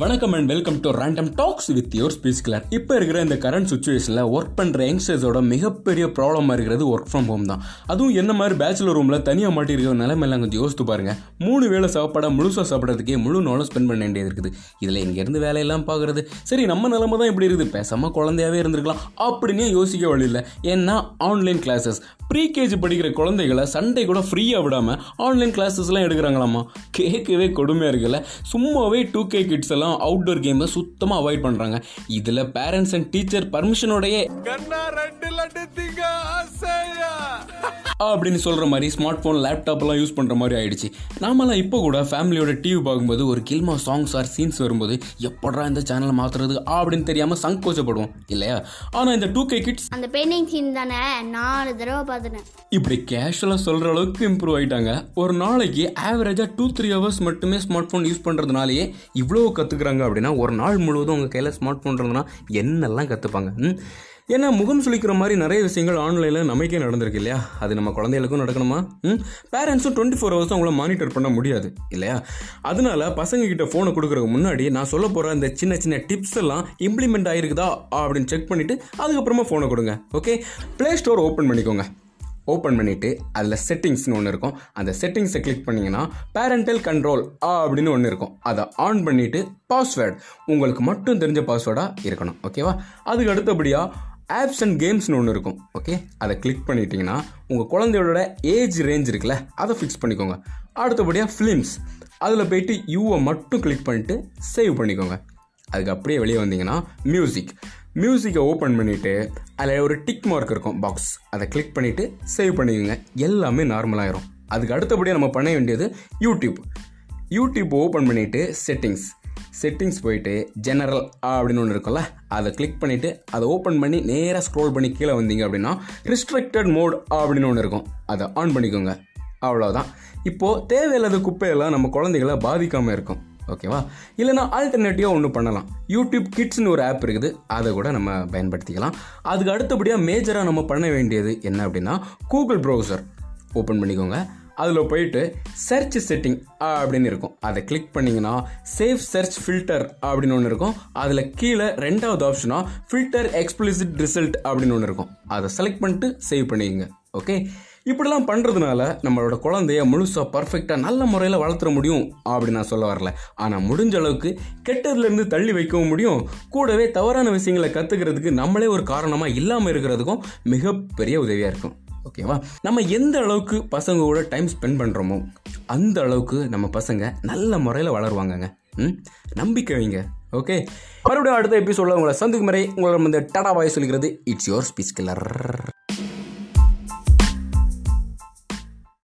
வணக்கம் and welcome to random talks with your ஸ்பீஸ் கிளர் இப்போ இருக்கிற இந்த கரண்ட் சுச்சுவேஷனில் ஒர்க் பண்ணுற யங்ஸ்டர்ஸோட மிகப்பெரிய ப்ராப்ளமாக இருக்கிறது ஒர்க் ஃப்ரம் ஹோம் தான். அதுவும் என்ன மாதிரி பேச்சுலர் ரூமில் தனியாக மாட்டிருக்கிற நிலைமையெல்லாம் கொஞ்சம் யோசித்து பாருங்கள் மூணு வேளை சாப்பாடை முழுசாக சாப்பிட்றதுக்கே முழு நாளும் ஸ்பெண்ட் பண்ண வேண்டியது இருக்குது. இதில் எங்கேருந்து வேலையெல்லாம் பார்க்குறது சரி நம்ம நிலைமை தான் இப்படி இருக்குது. பேசாமல் குழந்தையாவே இருந்திருக்கலாம். அப்படின்னே யோசிக்க வழி இல்லை. ஏன்னா ஆன்லைன் கிளாஸஸ் ப்ரீ கேஜி படிக்கிற குழந்தைகளை சண்டே கூட ஃப்ரீயாக விடாமல் ஆன்லைன் கிளாஸஸ்லாம் எடுக்கிறாங்களாமா கேட்கவே கொடுமையாக இருக்குல்ல. சும்மாவே டூ கே கிட்ஸ் எல்லாம் அவுட்டோர் கேமை சுத்தமாக அவாய்ட் பண்ணுறாங்க இதில் பேரண்ட்ஸ் அண்ட் டீச்சர் பர்மிஷனோடையே அப்படின்னு சொல்கிற மாதிரி ஸ்மார்ட் ஃபோன் லேப்டாப்லாம் யூஸ் பண்ணுற மாதிரி ஆயிடுச்சு. நாமெல்லாம் இப்போ கூட ஃபேமிலியோட டிவி பார்க்கும்போது ஒரு கில்மா சாங்ஸ் ஆர் சீன்ஸ் வரும்போது எப்படா இந்த சேனலை மாற்றுறது அப்படின்னு தெரியாமல் சங்கோச்சப்படுவோம் இல்லையா? ஆனால் இந்த டூ கே கிட்ஸ் அந்த பெயிண்டிங் சீன் தானே? நாலு தடவை பார்த்துட்டேன். இப்படி கேஷுவலாக சொல்கிற அளவுக்கு இம்ப்ரூவ் ஆயிட்டாங்க. ஒரு நாளைக்கு ஆவரேஜாக டூ த்ரீ ஹவர்ஸ் மட்டுமே ஸ்மார்ட் ஃபோன் யூஸ் பண்ணுறதுனாலேயே இவ்வளோ கற்றுக்குறாங்க அப்படின்னா ஒரு நாள் முழுவதும் உங்கள் கையில் ஸ்மார்ட் ஃபோன் இருந்ததுன்னா என்னெல்லாம் கற்றுப்பாங்க ஏன்னா முகம் சுளிக்கிற மாதிரி நிறைய விஷயங்கள் ஆன்லைனில் நமக்கே நடந்திருக்கு இல்லையா? அது நம்ம குழந்தைகளுக்கும் நடக்கணுமா? ம்? பேரண்ட்ஸும் டுவெண்ட்டி ஃபோர் ஹவர்ஸும் அவங்கள மானிட்டர் பண்ண முடியாது இல்லையா? அதனால பசங்க கிட்ட ஃபோனை கொடுக்குறதுக்கு முன்னாடி நான் சொல்ல போகிற இந்த சின்ன சின்ன டிப்ஸ் எல்லாம் இம்ப்ளிமெண்ட் ஆகிருக்குதா அப்படின்னு செக் பண்ணிவிட்டு அதுக்கப்புறமா ஃபோனை கொடுங்க ஓகே ப்ளே ஸ்டோர் ஓப்பன் பண்ணிக்கோங்க. ஓப்பன் பண்ணிவிட்டு அதில் செட்டிங்ஸ்னு ஒன்று இருக்கும். அந்த செட்டிங்ஸை கிளிக் பண்ணிங்கன்னா பேரண்டல் கண்ட்ரோல் அப்படின்னு ஒன்று இருக்கும். அதை ஆன் பண்ணிவிட்டு பாஸ்வேர்டு உங்களுக்கு மட்டும் தெரிஞ்ச பாஸ்வேர்டாக இருக்கணும். ஓகேவா அதுக்கு அடுத்தபடியாக ஆப்ஸ் அண்ட் கேம்ஸ்னு ஒன்று இருக்கும். ஓகே அதை கிளிக் பண்ணிட்டீங்கன்னா உங்கள் குழந்தையோட ஏஜ் ரேஞ்ச் இருக்குல்ல அதை ஃபிக்ஸ் பண்ணிக்கோங்க. அடுத்தபடியாக ஃபிலிம்ஸ் அதில் போயிட்டு யூவை மட்டும் கிளிக் பண்ணிட்டு சேவ் பண்ணிக்கோங்க. அதுக்கு அப்படியே வெளியே வந்தீங்கன்னா மியூசிக் மியூசிக்கை ஓப்பன் பண்ணிவிட்டு அதில் ஒரு டிக் மார்க் இருக்கும் பாக்ஸ் அதை கிளிக் பண்ணிவிட்டு சேவ் பண்ணிக்கோங்க. எல்லாமே நார்மலாகிடும் அதுக்கு அடுத்தபடியாக நம்ம பண்ண வேண்டியது யூடியூப் யூடியூப் ஓப்பன் பண்ணிவிட்டு செட்டிங்ஸ் செட்டிங்ஸ் போயிட்டு ஜெனரல் அப்படின்னு ஒன்று இருக்கும்ல அதை கிளிக் பண்ணிவிட்டு அதை ஓப்பன் பண்ணி நேராக ஸ்க்ரோல் பண்ணி கீழே வந்தீங்க அப்படின்னா ரிஸ்ட்ரிக்டட் மோட் அப்படின்னு ஒன்று இருக்கும். அதை ஆன் பண்ணிக்கோங்க. அவ்வளோதான் இப்போது தேவையில்லாத குப்பையெல்லாம் நம்ம குழந்தைகளை பாதிக்காமல் இருக்கும். ஓகேவா? இல்லைனா ஆல்டர்னேட்டிவாக ஒன்று பண்ணலாம். யூடியூப் கிட்ஸ்னு ஒரு ஆப் இருக்குது. அதை கூட நம்ம பயன்படுத்திக்கலாம். அதுக்கு அடுத்தபடியாக மேஜராக நம்ம பண்ண வேண்டியது என்ன அப்படின்னா கூகுள் ப்ரௌசர் ஓப்பன் பண்ணிக்கோங்க. அதில் போயிட்டு சர்ச் செட்டிங் அப்படின்னு இருக்கும். அதை கிளிக் பண்ணிங்கன்னா சேஃப் சர்ச் ஃபில்டர் அப்படின்னு ஒன்று இருக்கும். அதில் கீழே ரெண்டாவது ஆப்ஷனாக ஃபில்டர் எக்ஸ்பிளிசிட் ரிசல்ட் அப்படின்னு ஒன்று இருக்கும். அதை செலக்ட் பண்ணிட்டு சேவ் பண்ணிக்கோங்க. ஓகே இப்படிலாம் பண்ணுறதுனால நம்மளோட குழந்தைய முழுசாக பர்ஃபெக்டாக நல்ல முறையில் வளர்த்துற முடியும் அப்படின்னு நான் சொல்ல வரல. ஆனால் முடிஞ்ச அளவுக்கு கெட்டதுலேருந்து தள்ளி வைக்கவும் முடியும். கூடவே தவறான விஷயங்களை கற்றுக்கிறதுக்கு நம்மளே ஒரு காரணமாக இல்லாமல் இருக்கிறதுக்கும் மிகப்பெரிய உதவியாக இருக்கும். ஓகேவா நம்ம எந்த அளவுக்கு பசங்க கூட டைம் ஸ்பெண்ட் பண்ணுறோமோ அந்த அளவுக்கு நம்ம பசங்க நல்ல முறையில் வளருவாங்கங்க. ம்? நம்பிக்கை வைங்க. ஓகே மறுபடியும் அடுத்த எபிசோடில் உங்களை சந்திக்கும் முறை உங்களை இந்த டடா வாய் சொல்கிறது. It's your speech killer